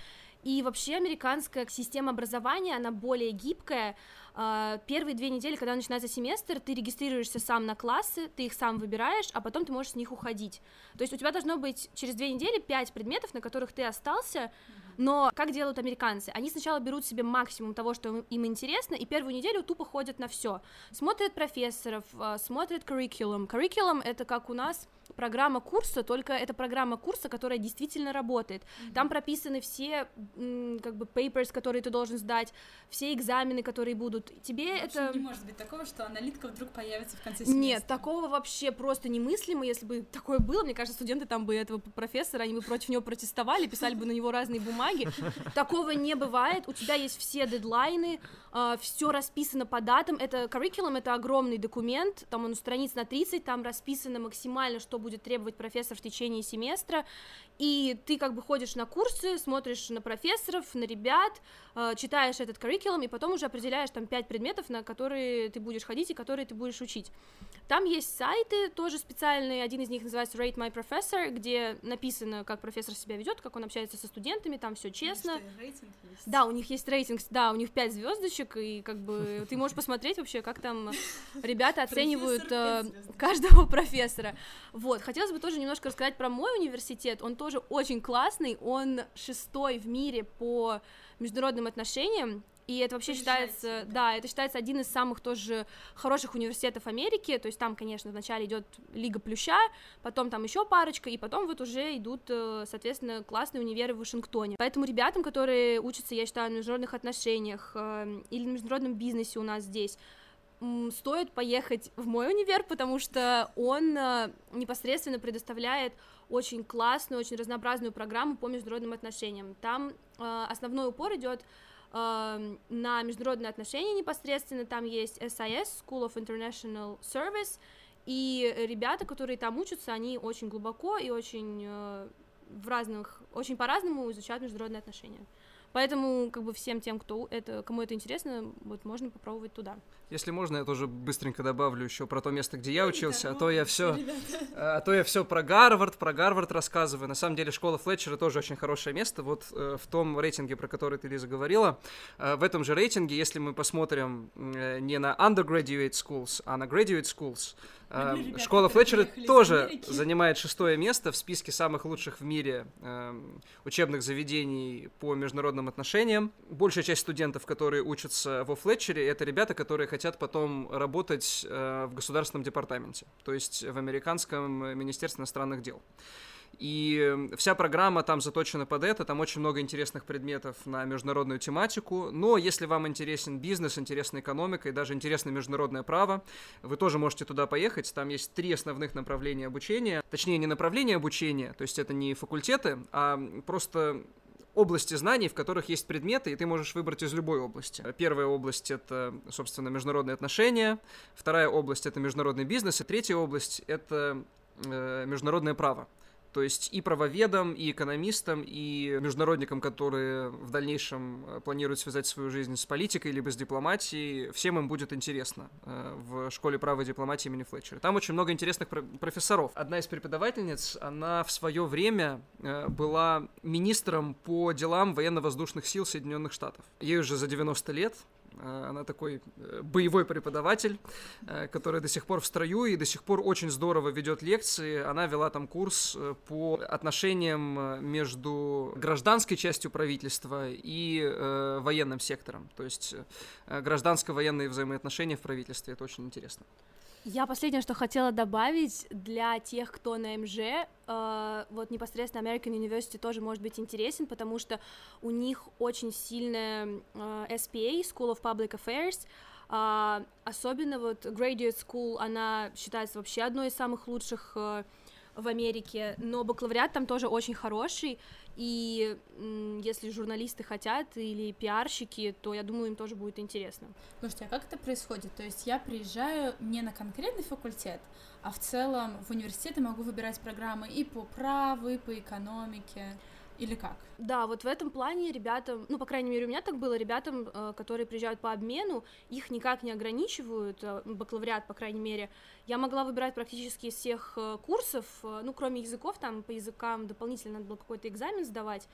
И вообще американская система образования, она более гибкая. А, Первые две недели, когда начинается семестр, ты регистрируешься сам на классы, ты их сам выбираешь, а потом ты можешь с них уходить. То есть у тебя должно быть через две недели пять предметов, на которых ты остался, но как делают американцы? Они сначала берут себе максимум того, что им- интересно, и первую неделю тупо ходят на все. Смотрят профессоров, а, смотрят curriculum. Curriculum — это как у нас программа курса, только это программа курса, которая действительно работает. Там прописаны все как бы papers, которые ты должен сдать, все экзамены, которые будут. Тебе В общем, это... не может быть такого, что аналитка вдруг появится в конце семестра. Нет, такого вообще просто немыслимо. Если бы такое было, мне кажется, студенты там бы этого профессора, они бы против него протестовали, писали бы на него разные бумаги. Такого не бывает. У тебя есть все дедлайны, все расписано по датам. Это curriculum, это огромный документ, там он страниц на 30, там расписано максимально, что будет требовать профессор в течение семестра. И ты как бы ходишь на курсы, смотришь на профессоров, на ребят, э, читаешь этот curriculum, и потом уже определяешь там пять предметов, на которые ты будешь ходить и которые ты будешь учить. Там есть сайты тоже специальные, один из них называется Rate My Professor, где написано, как профессор себя ведет, как он общается со студентами, там все честно. Что, и рейтинг есть? Да, у них есть рейтинг, да, у них 5 звездочек, и как бы ты можешь посмотреть вообще, как там ребята оценивают э, пять каждого профессора. Вот, хотелось бы тоже немножко рассказать про мой университет. Он тоже очень классный, он шестой в мире по международным отношениям. И это вообще считается, да, это считается один из самых тоже хороших университетов Америки. То есть там, конечно, вначале идет Лига Плюща, потом там еще парочка, и потом вот уже идут, э, соответственно, классные универы в Вашингтоне. Поэтому ребятам, которые учатся, я считаю, на международных отношениях э, или на международном бизнесе у нас здесь, стоит поехать в мой универ, потому что он э, непосредственно предоставляет очень классную, очень разнообразную программу по международным отношениям. Там основной упор идет на международные отношения непосредственно, там есть SIS, School of International Service, и ребята, которые там учатся, они очень глубоко и очень э, в разных, очень по-разному изучают международные отношения. Поэтому, как бы всем тем, кто это, кому это интересно, вот можно попробовать туда. Если можно, я тоже быстренько добавлю еще про то место, где я учился, а то я все, а то я все про Гарвард, про Гарвард рассказываю. На самом деле школа Флетчера тоже очень хорошее место. Вот э, в том рейтинге, про который ты Лиза говорила, э, в этом же рейтинге, если мы посмотрим э, не на undergraduate schools, а на graduate schools, э, школа Флетчера тоже занимает шестое место в списке самых лучших в мире э, учебных заведений по международным отношениям. Большая часть студентов, которые учатся во Флетчере, это ребята, которые хотят хотят потом работать э, в государственном департаменте, то есть в американском министерстве иностранных дел. И вся программа там заточена под это, там очень много интересных предметов на международную тематику, но если вам интересен бизнес, интересна экономика и даже интересно международное право, вы тоже можете туда поехать, там есть три основных направления обучения, точнее не направления обучения, то есть это не факультеты, а просто области знаний, в которых есть предметы, и ты можешь выбрать из любой области. Первая область — это, собственно, международные отношения, вторая область — это международный бизнес, и третья область — это э, международное право. То есть и правоведам, и экономистам, и международникам, которые в дальнейшем э, планируют связать свою жизнь с политикой либо с дипломатией, всем им будет интересно э, в школе права и дипломатии имени Флетчера. Там очень много интересных профессоров. Одна из преподавательниц, она в свое время э, была министром по делам военно-воздушных сил Соединенных Штатов. Ей уже за 90 лет, она такой э, боевой преподаватель, э, который до сих пор в строю и до сих пор очень здорово ведет лекции. Она вела там курс по отношениям между гражданской частью правительства и э, военным сектором. То есть гражданско-военные взаимоотношения в правительстве. Это очень интересно. Я последнее, что хотела добавить для тех, кто на МЖ, э, вот непосредственно American University тоже может быть интересен, потому что у них очень сильная э, SPA, School of Public Affairs, э, особенно вот Graduate School, она считается вообще одной из самых лучших э, в Америке, но бакалавриат там тоже очень хороший, и если журналисты хотят или пиарщики, то я думаю, им тоже будет интересно. Слушайте, а как это происходит? То есть я приезжаю не на конкретный факультет, а в целом в университет я могу выбирать программы и по праву, и по экономике. Или как? Да, вот в этом плане ребятам, ну, по крайней мере, у меня так было, ребятам, э, которые приезжают по обмену, их никак не ограничивают, э, бакалавриат, по крайней мере. Я могла выбирать практически из всех э, курсов, ну, кроме языков, там по языкам дополнительно надо было какой-то экзамен сдавать,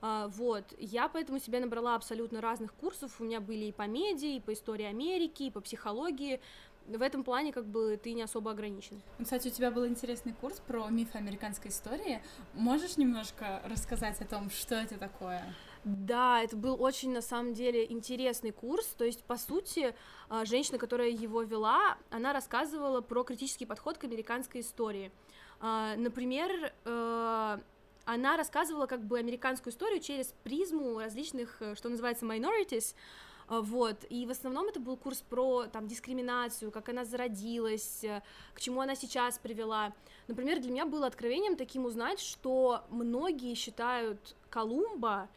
вот, я поэтому себе набрала абсолютно разных курсов, у меня были и по меди, и по истории Америки, и по психологии, в этом плане как бы ты не особо ограничен. Кстати, у тебя был интересный курс про мифы американской истории. Можешь немножко рассказать о том, что это такое? Да, это был очень, на самом деле, интересный курс. То есть, по сути, а, женщина, которая его вела, она рассказывала про критический подход к американской истории. А, например, э, она рассказывала как бы американскую историю через призму различных, э, что называется, minorities, вот, и в основном это был курс про, там, дискриминацию, как она зародилась, э, к чему она сейчас привела. Например, для меня было откровением таким узнать, что многие считают Колумба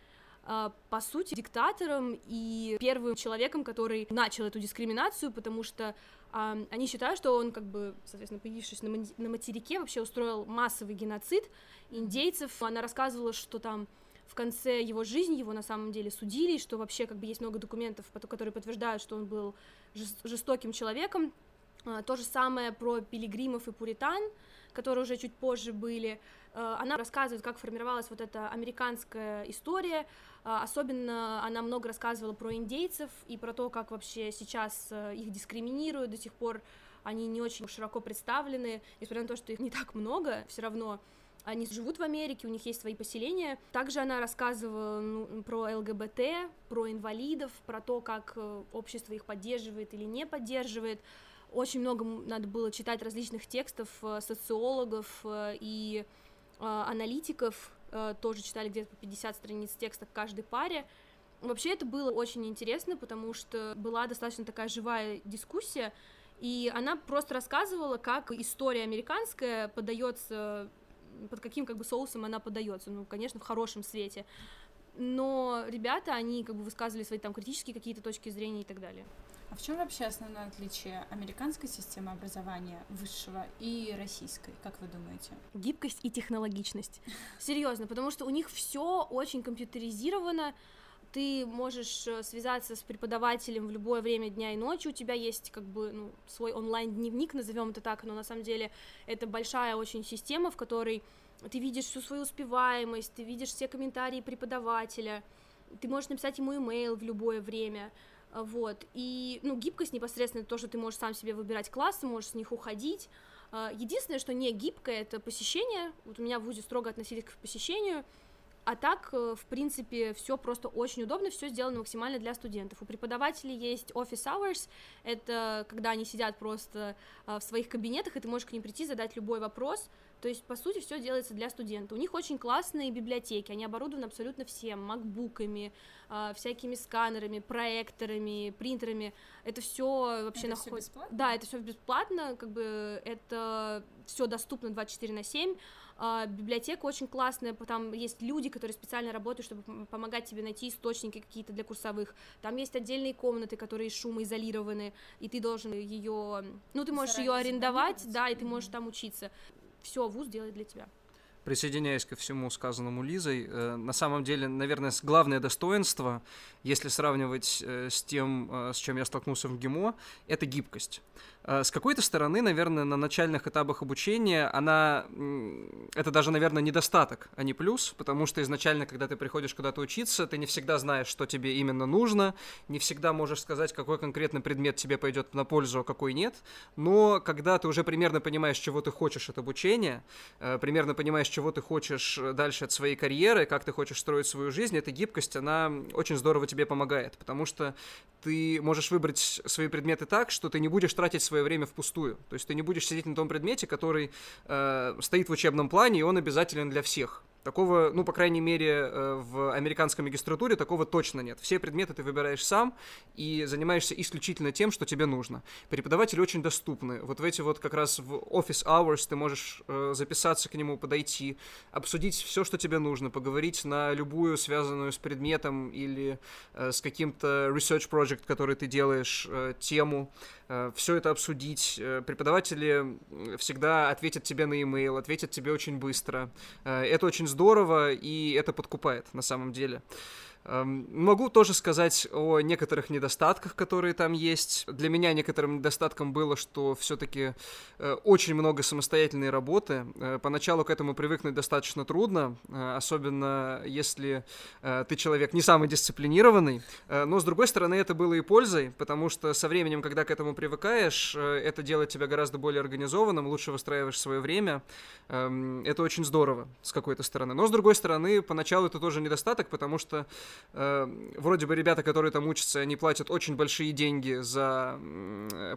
а, по сути, диктатором и первым человеком, который начал эту дискриминацию, потому что а, они считают, что он, как бы, соответственно, появившись на, на материке, вообще устроил массовый геноцид индейцев. Она рассказывала, что там в конце его жизни его на самом деле судили, что вообще как бы есть много документов, которые подтверждают, что он был жестоким человеком. А, то же самое про пилигримов и пуритан, которые уже чуть позже были. А, она рассказывает, как формировалась вот эта американская история. А, особенно она много рассказывала про индейцев и про то, как вообще сейчас их дискриминируют до сих пор. Они не очень широко представлены, несмотря на то, что их не так много, все равно Они живут в Америке, у них есть свои поселения. Также она рассказывала ну, про ЛГБТ, про инвалидов, про то, как э, общество их поддерживает или не поддерживает. Очень много надо было читать различных текстов э, социологов э, и аналитиков, тоже читали где-то по 50 страниц текста к каждой паре. Вообще это было очень интересно, потому что была достаточно такая живая дискуссия, и она просто рассказывала, как история американская подается, под каким как бы соусом она подается, ну, конечно, в хорошем свете. Но ребята, они как бы высказывали свои там критические какие-то точки зрения и так далее. А в чем вообще основное отличие американской системы образования высшего и российской, как вы думаете? Гибкость и технологичность. Серьезно, потому что у них все очень компьютеризировано, ты можешь э, связаться с преподавателем в любое время дня и ночи, у тебя есть как бы ну, свой онлайн-дневник, назовем это так, но на самом деле это большая очень система, в которой ты видишь всю свою успеваемость, ты видишь все комментарии преподавателя, ты можешь написать ему имейл в любое время, э, вот, и, ну, гибкость непосредственно то, что ты можешь сам себе выбирать классы, можешь с них уходить, э, единственное, что не гибкое, это посещение, вот у меня в ВУЗе строго относились к посещению, а так, э, в принципе, все просто очень удобно, все сделано максимально для студентов. У преподавателей есть office hours, это когда они сидят просто э, в своих кабинетах, и ты можешь к ним прийти, задать любой вопрос. То есть, по сути, все делается для студента. У них очень классные библиотеки, они оборудованы абсолютно всем, макбуками, э, всякими сканерами, проекторами, принтерами. Это все вообще находится. Да, это все бесплатно, как бы это все доступно 24 на 7 а, библиотека очень классная, там есть люди, которые специально работают, чтобы помогать тебе найти источники какие-то для курсовых. Там есть отдельные комнаты, которые шумоизолированы, и ты должен ее, ну ты можешь ее арендовать, да, и ты можешь там учиться. Все, вуз делает для тебя присоединяясь ко всему сказанному Лизой, э, на самом деле, наверное, главное достоинство, если сравнивать э, с тем, э, с чем я столкнулся в ГИМО, это гибкость. Э, с какой-то стороны, наверное, на начальных этапах обучения она... Это даже, наверное, недостаток, а не плюс, потому что изначально, когда ты приходишь куда-то учиться, ты не всегда знаешь, что тебе именно нужно, не всегда можешь сказать, какой конкретный предмет тебе пойдет на пользу, а какой нет, но когда ты уже примерно понимаешь, чего ты хочешь от обучения, э, примерно понимаешь, чего ты хочешь дальше от своей карьеры, как ты хочешь строить свою жизнь, эта гибкость, она очень здорово тебе помогает, потому что ты можешь выбрать свои предметы так, что ты не будешь тратить свое время впустую. То есть ты не будешь сидеть на том предмете, который э, стоит в учебном плане, и он обязателен для всех. Такого, ну, по крайней мере, э, в американской магистратуре такого точно нет. Все предметы ты выбираешь сам и занимаешься исключительно тем, что тебе нужно. Преподаватели очень доступны. Вот в эти вот как раз в office hours ты можешь э, записаться к нему, подойти, обсудить все, что тебе нужно, поговорить на любую связанную с предметом или э, с каким-то research project, который ты делаешь, тему. Все это обсудить. Преподаватели всегда ответят тебе на e-mail, ответят тебе очень быстро. Это очень и это подкупает на самом деле. Эм, могу тоже сказать о некоторых недостатках, которые там есть. Для меня некоторым недостатком было, что все-таки э, очень много самостоятельной работы. Э, поначалу к этому привыкнуть достаточно трудно, э, особенно если ты человек не самый дисциплинированный. Но, с другой стороны, это было и пользой, потому что со временем, когда к этому привыкаешь, это делает тебя гораздо более организованным, лучше выстраиваешь свое время. Эм, это очень здорово, с какой-то стороны. Но, с другой стороны, поначалу это тоже недостаток, потому что э, вроде бы ребята, которые там учатся, они платят очень большие деньги за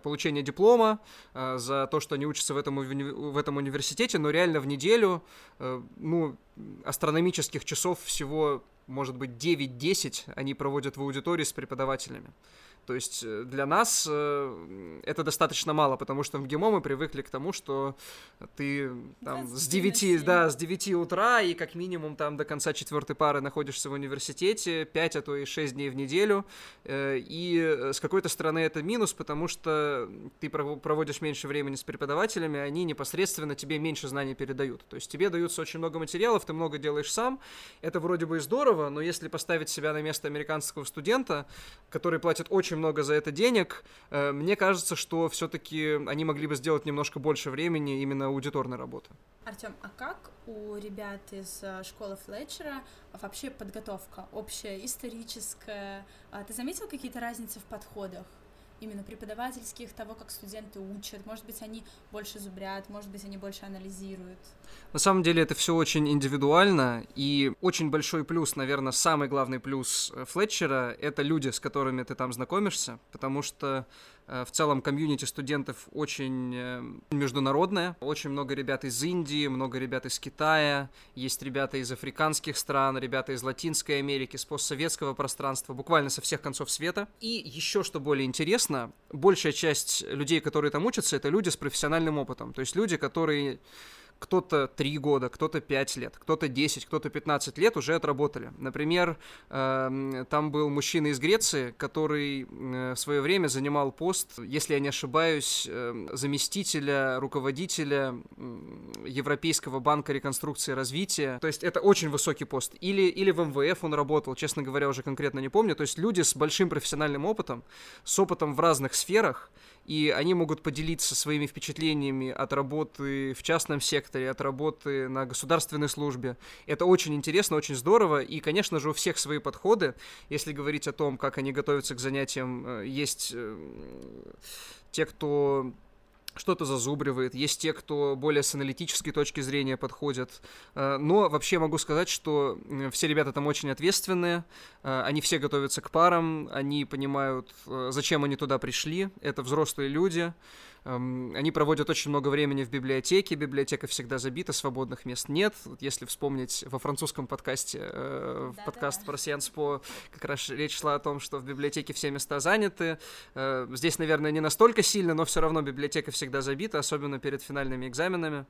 получение диплома, э, за то, что они учатся в этом, в этом университете, но реально в неделю, э, ну, астрономических часов всего, может быть, 9-10 они проводят в аудитории с преподавателями. То есть э, для нас э, это достаточно мало, потому что в ГИМО мы привыкли к тому, что ты там с 9, да, с 9 утра и как минимум там до конца четвертой пары находишься в университете, 5, а то и 6 дней в неделю. Э, и с какой-то стороны это минус, потому что ты проводишь меньше времени с преподавателями, они непосредственно тебе меньше знаний передают. То есть тебе даются очень много материалов, ты много делаешь сам. Это вроде бы и здорово, но если поставить себя на место американского студента, который платит очень много за это денег. Э, мне кажется, что все-таки они могли бы сделать немножко больше времени именно аудиторной работы. Артем, а как у ребят из э, школы Флетчера вообще подготовка общая, историческая? А ты заметил какие-то разницы в подходах? Именно преподавательских, того, как студенты учат? Может быть, они больше зубрят, может быть, они больше анализируют? На самом деле это все очень индивидуально, и очень большой плюс, наверное, самый главный плюс э, Флетчера — это люди, с которыми ты там знакомишься, потому что в целом комьюнити студентов очень э, международное. Очень много ребят из Индии, много ребят из Китая, есть ребята из африканских стран, ребята из Латинской Америки, с постсоветского пространства, буквально со всех концов света. И еще что более интересно, большая часть людей, которые там учатся, это люди с профессиональным опытом. То есть люди, которые кто-то 3 года, кто-то 5 лет, кто-то 10, кто-то 15 лет уже отработали. Например, э, там был мужчина из Греции, который э, в свое время занимал пост, если я не ошибаюсь, э, заместителя руководителя Европейского банка реконструкции и развития. То есть это очень высокий пост. Или, или в МВФ он работал, честно говоря, уже конкретно не помню. То есть люди с большим профессиональным опытом, с опытом в разных сферах, и они могут поделиться своими впечатлениями от работы в частном секторе, от работы на государственной службе. Это очень интересно, очень здорово, и, конечно же, у всех свои подходы. Если говорить о том, как они готовятся к занятиям, э, есть э, те, кто что-то зазубривает, есть те, кто более с аналитической точки зрения подходят. Э, но вообще могу сказать, что все ребята там очень ответственные, э, они все готовятся к парам, они понимают, э, зачем они туда пришли, это взрослые люди, они проводят очень много времени в библиотеке, библиотека всегда забита, свободных мест нет. Если вспомнить во французском подкасте, э, да, подкаст да. про Сианс По, как раз речь шла о том, что в библиотеке все места заняты. Э, здесь, наверное, не настолько сильно, но все равно библиотека всегда забита, особенно перед финальными экзаменами.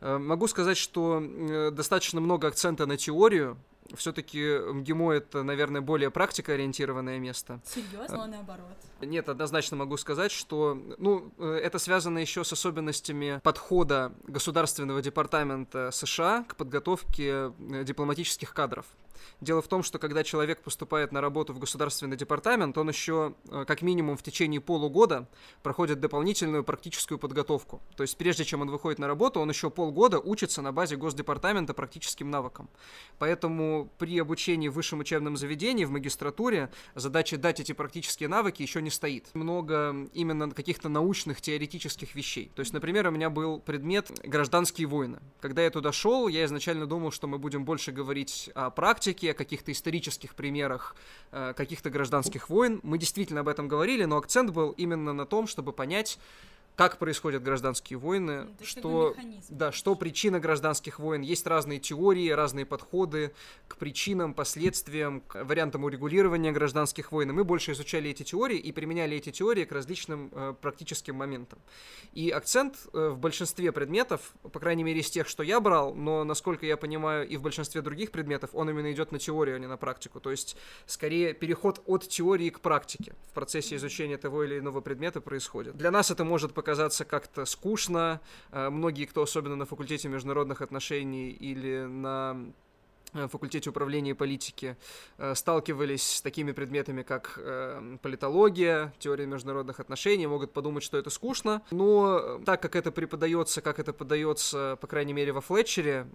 Э, могу сказать, что э, достаточно много акцента на теорию, все-таки МГИМО это, наверное, более практикоориентированное место. Серьезно, а наоборот? Нет, однозначно могу сказать, что, ну, э, это связано еще с особенностями подхода Государственного департамента США к подготовке э, дипломатических кадров. Дело в том, что когда человек поступает на работу в государственный департамент, он еще э, как минимум в течение полугода проходит дополнительную практическую подготовку. То есть прежде чем он выходит на работу, он еще полгода учится на базе госдепартамента практическим навыкам. Поэтому при обучении в высшем учебном заведении, в магистратуре, задача дать эти практические навыки еще не стоит. Много именно каких-то научных, теоретических вещей. То есть, например, у меня был предмет «Гражданские войны». Когда я туда шел, я изначально думал, что мы будем больше говорить о практике, о каких-то исторических примерах э, каких-то гражданских войн. Мы действительно об этом говорили, но акцент был именно на том, чтобы понять, как происходят гражданские войны, Это что, да, что причина гражданских войн. Есть разные теории, разные подходы к причинам, последствиям, к вариантам урегулирования гражданских войн. И мы больше изучали эти теории и применяли эти теории к различным э, практическим моментам. И акцент э, в большинстве предметов, по крайней мере из тех, что я брал, но, насколько я понимаю, и в большинстве других предметов, он именно идет на теорию, а не на практику. То есть, скорее, переход от теории к практике в процессе изучения того или иного предмета происходит. Для нас это может показаться показаться как-то скучно. Э, многие, кто особенно на факультете международных отношений или на факультете управления и политики э, сталкивались с такими предметами, как э, политология, теория международных отношений, могут подумать, что это скучно, но так как это преподается, как это подается, по крайней мере, во Флетчере,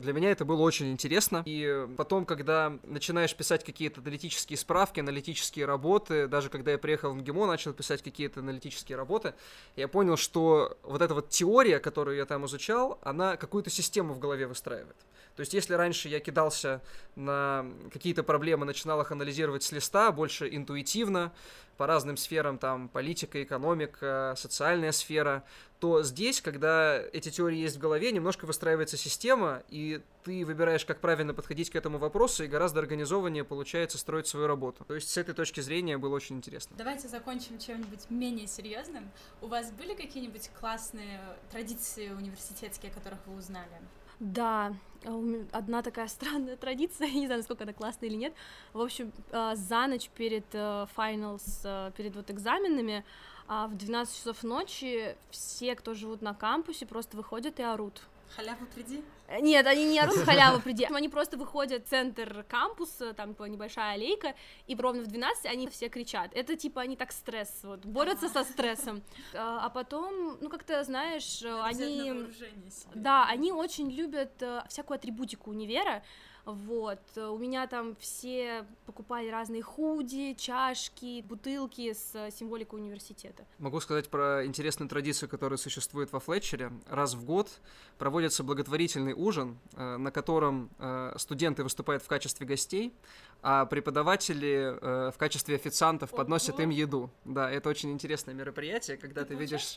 для меня это было очень интересно. И потом, когда начинаешь писать какие-то аналитические справки, аналитические работы, даже когда я приехал в МГИМО, начал писать какие-то аналитические работы, я понял, что вот эта вот теория, которую я там изучал, она какую-то систему в голове выстраивает. То есть, если раньше я кидался на какие-то проблемы, начинал их анализировать с листа, больше интуитивно, по разным сферам, там, политика, экономика, социальная сфера, то здесь, когда эти теории есть в голове, немножко выстраивается система, и ты выбираешь, как правильно подходить к этому вопросу, и гораздо организованнее получается строить свою работу. То есть с этой точки зрения было очень интересно. Давайте закончим чем-нибудь менее серьезным. У вас были какие-нибудь классные традиции университетские, о которых вы узнали? Да, одна такая странная традиция, не знаю, насколько она классная или нет. В общем, а, за ночь перед finals, э, э, перед вот экзаменами, а, в 12 часов ночи все, кто живут на кампусе, просто выходят и орут. Халяву приди? Нет, они не орут халяву приди. Они просто выходят в центр кампуса, там типа небольшая аллейка, и ровно в 12 они все кричат. Это типа они так стресс, вот, борются со стрессом. А, а потом, ну как-то, знаешь, они... Да, они очень любят э, всякую атрибутику универа, вот, у меня там все покупали разные худи, чашки, бутылки с символикой университета. Могу сказать про интересную традицию, которая существует во Флетчере. Раз в год проводится благотворительный ужин, э, на котором э, студенты выступают в качестве гостей, а преподаватели э, в качестве официантов подносят им еду. Да, это очень интересное мероприятие, когда ты, ты видишь...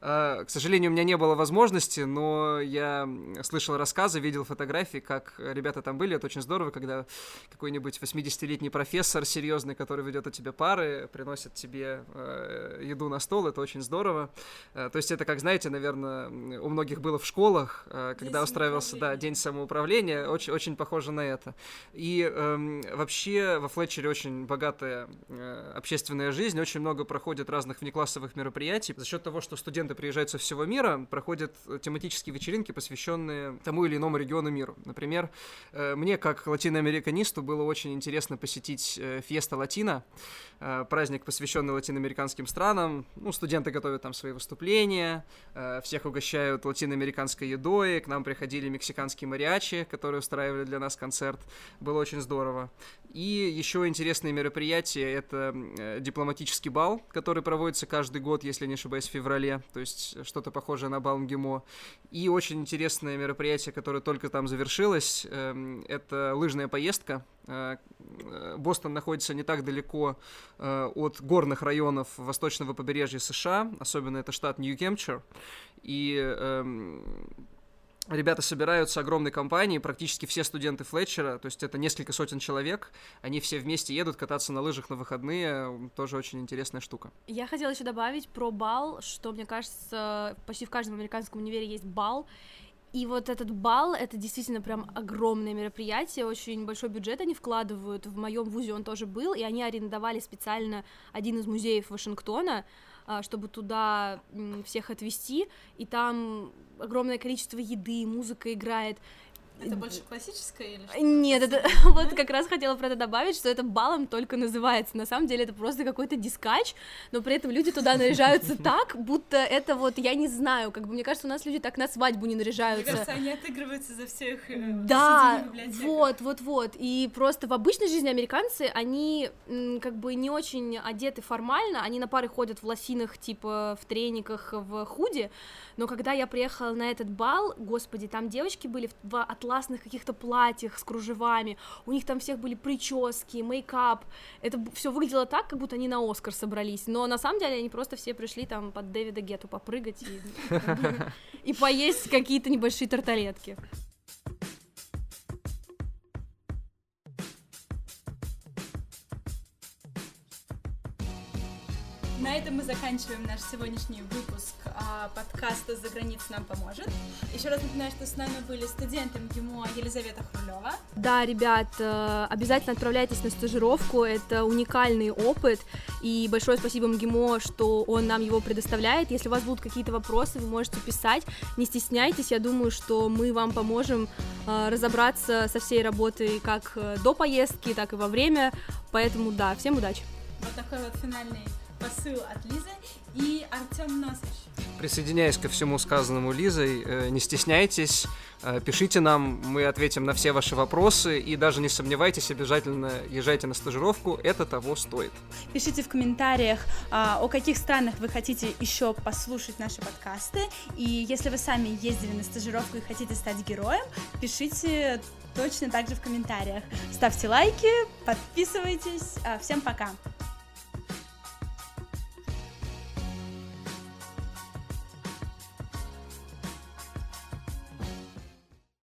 К сожалению, у меня не было возможности, но я слышал рассказы, видел фотографии, как ребята там были. Это очень здорово, когда какой-нибудь 80-летний профессор серьезный, который ведет у тебя пары, приносит тебе э, еду на стол. Это очень здорово. Э, то есть это, как знаете, наверное, у многих было в школах, э, когда устраивался да, день самоуправления. Очень, очень похоже на это. И э, вообще во Флетчере очень богатая э, общественная жизнь, очень много проходит разных внеклассовых мероприятий. За счет того, что студенты студенты приезжают со всего мира, проходят тематические вечеринки, посвященные тому или иному региону мира. Например, э, мне, как латиноамериканисту, было очень интересно посетить э, Феста Латина, э, праздник, посвященный латиноамериканским странам. Ну, студенты готовят там свои выступления, всех угощают латиноамериканской едой, к нам приходили мексиканские мариачи, которые устраивали для нас концерт. Было очень здорово. И еще интересные мероприятия — это дипломатический бал, который проводится каждый год, если не ошибаюсь, в феврале то есть что-то похожее на Баумгимо. И очень интересное мероприятие, которое только там завершилось, эм, это лыжная поездка. Э, Бостон находится не так далеко э, от горных районов восточного побережья США, особенно это штат Нью-Гемпчир. И эм, ребята собираются огромной компанией, практически все студенты Флетчера, то есть это несколько сотен человек, они все вместе едут кататься на лыжах на выходные, тоже очень интересная штука. Я хотела еще добавить про бал, что, мне кажется, почти в каждом американском универе есть бал, и вот этот бал, это действительно прям огромное мероприятие, очень большой бюджет они вкладывают. В моем вузе он тоже был, и они арендовали специально один из музеев Вашингтона, чтобы туда всех отвезти, и там огромное количество еды, музыка играет. Это больше классическое или что? Нет, это вот как раз хотела про это добавить, что это балом только называется. На самом деле это просто какой-то дискач, но при этом люди туда наряжаются так, будто это вот, я не знаю, как бы мне кажется, у нас люди так на свадьбу не наряжаются. Мне кажется, они отыгрываются за всех. Э, да, вот, вот, вот. И просто в обычной жизни американцы, они как бы не очень одеты формально, они на пары ходят в лосинах, типа в трениках, в худи, но когда я приехала на этот бал, господи, там девочки были в атласных каких-то платьях с кружевами, у них там всех были прически, мейкап, это все выглядело так, как будто они на Оскар собрались, но на самом деле они просто все пришли там под Дэвида Гетту попрыгать и поесть какие-то небольшие тарталетки. На этом мы заканчиваем наш сегодняшний выпуск а, подкаста «За границей нам поможет». Еще раз напоминаю, что с нами были студенты МГИМО Елизавета Хрулева. Да, ребят, э, обязательно отправляйтесь на стажировку, это уникальный опыт, и большое спасибо МГИМО, что он нам его предоставляет. Если у вас будут какие-то вопросы, вы можете писать, не стесняйтесь, я думаю, что мы вам поможем э, разобраться со всей работой как э, до поездки, так и во время, поэтому да, всем удачи! Вот такой вот финальный посыл от Лизы и Артем Носыч. Присоединяюсь ко всему сказанному Лизой, э, не стесняйтесь, э, пишите нам, мы ответим на все ваши вопросы, и даже не сомневайтесь, обязательно езжайте на стажировку, это того стоит. Пишите в комментариях, а, о каких странах вы хотите еще послушать наши подкасты, и если вы сами ездили на стажировку и хотите стать героем, пишите точно так же в комментариях. Ставьте лайки, подписывайтесь, а, всем пока!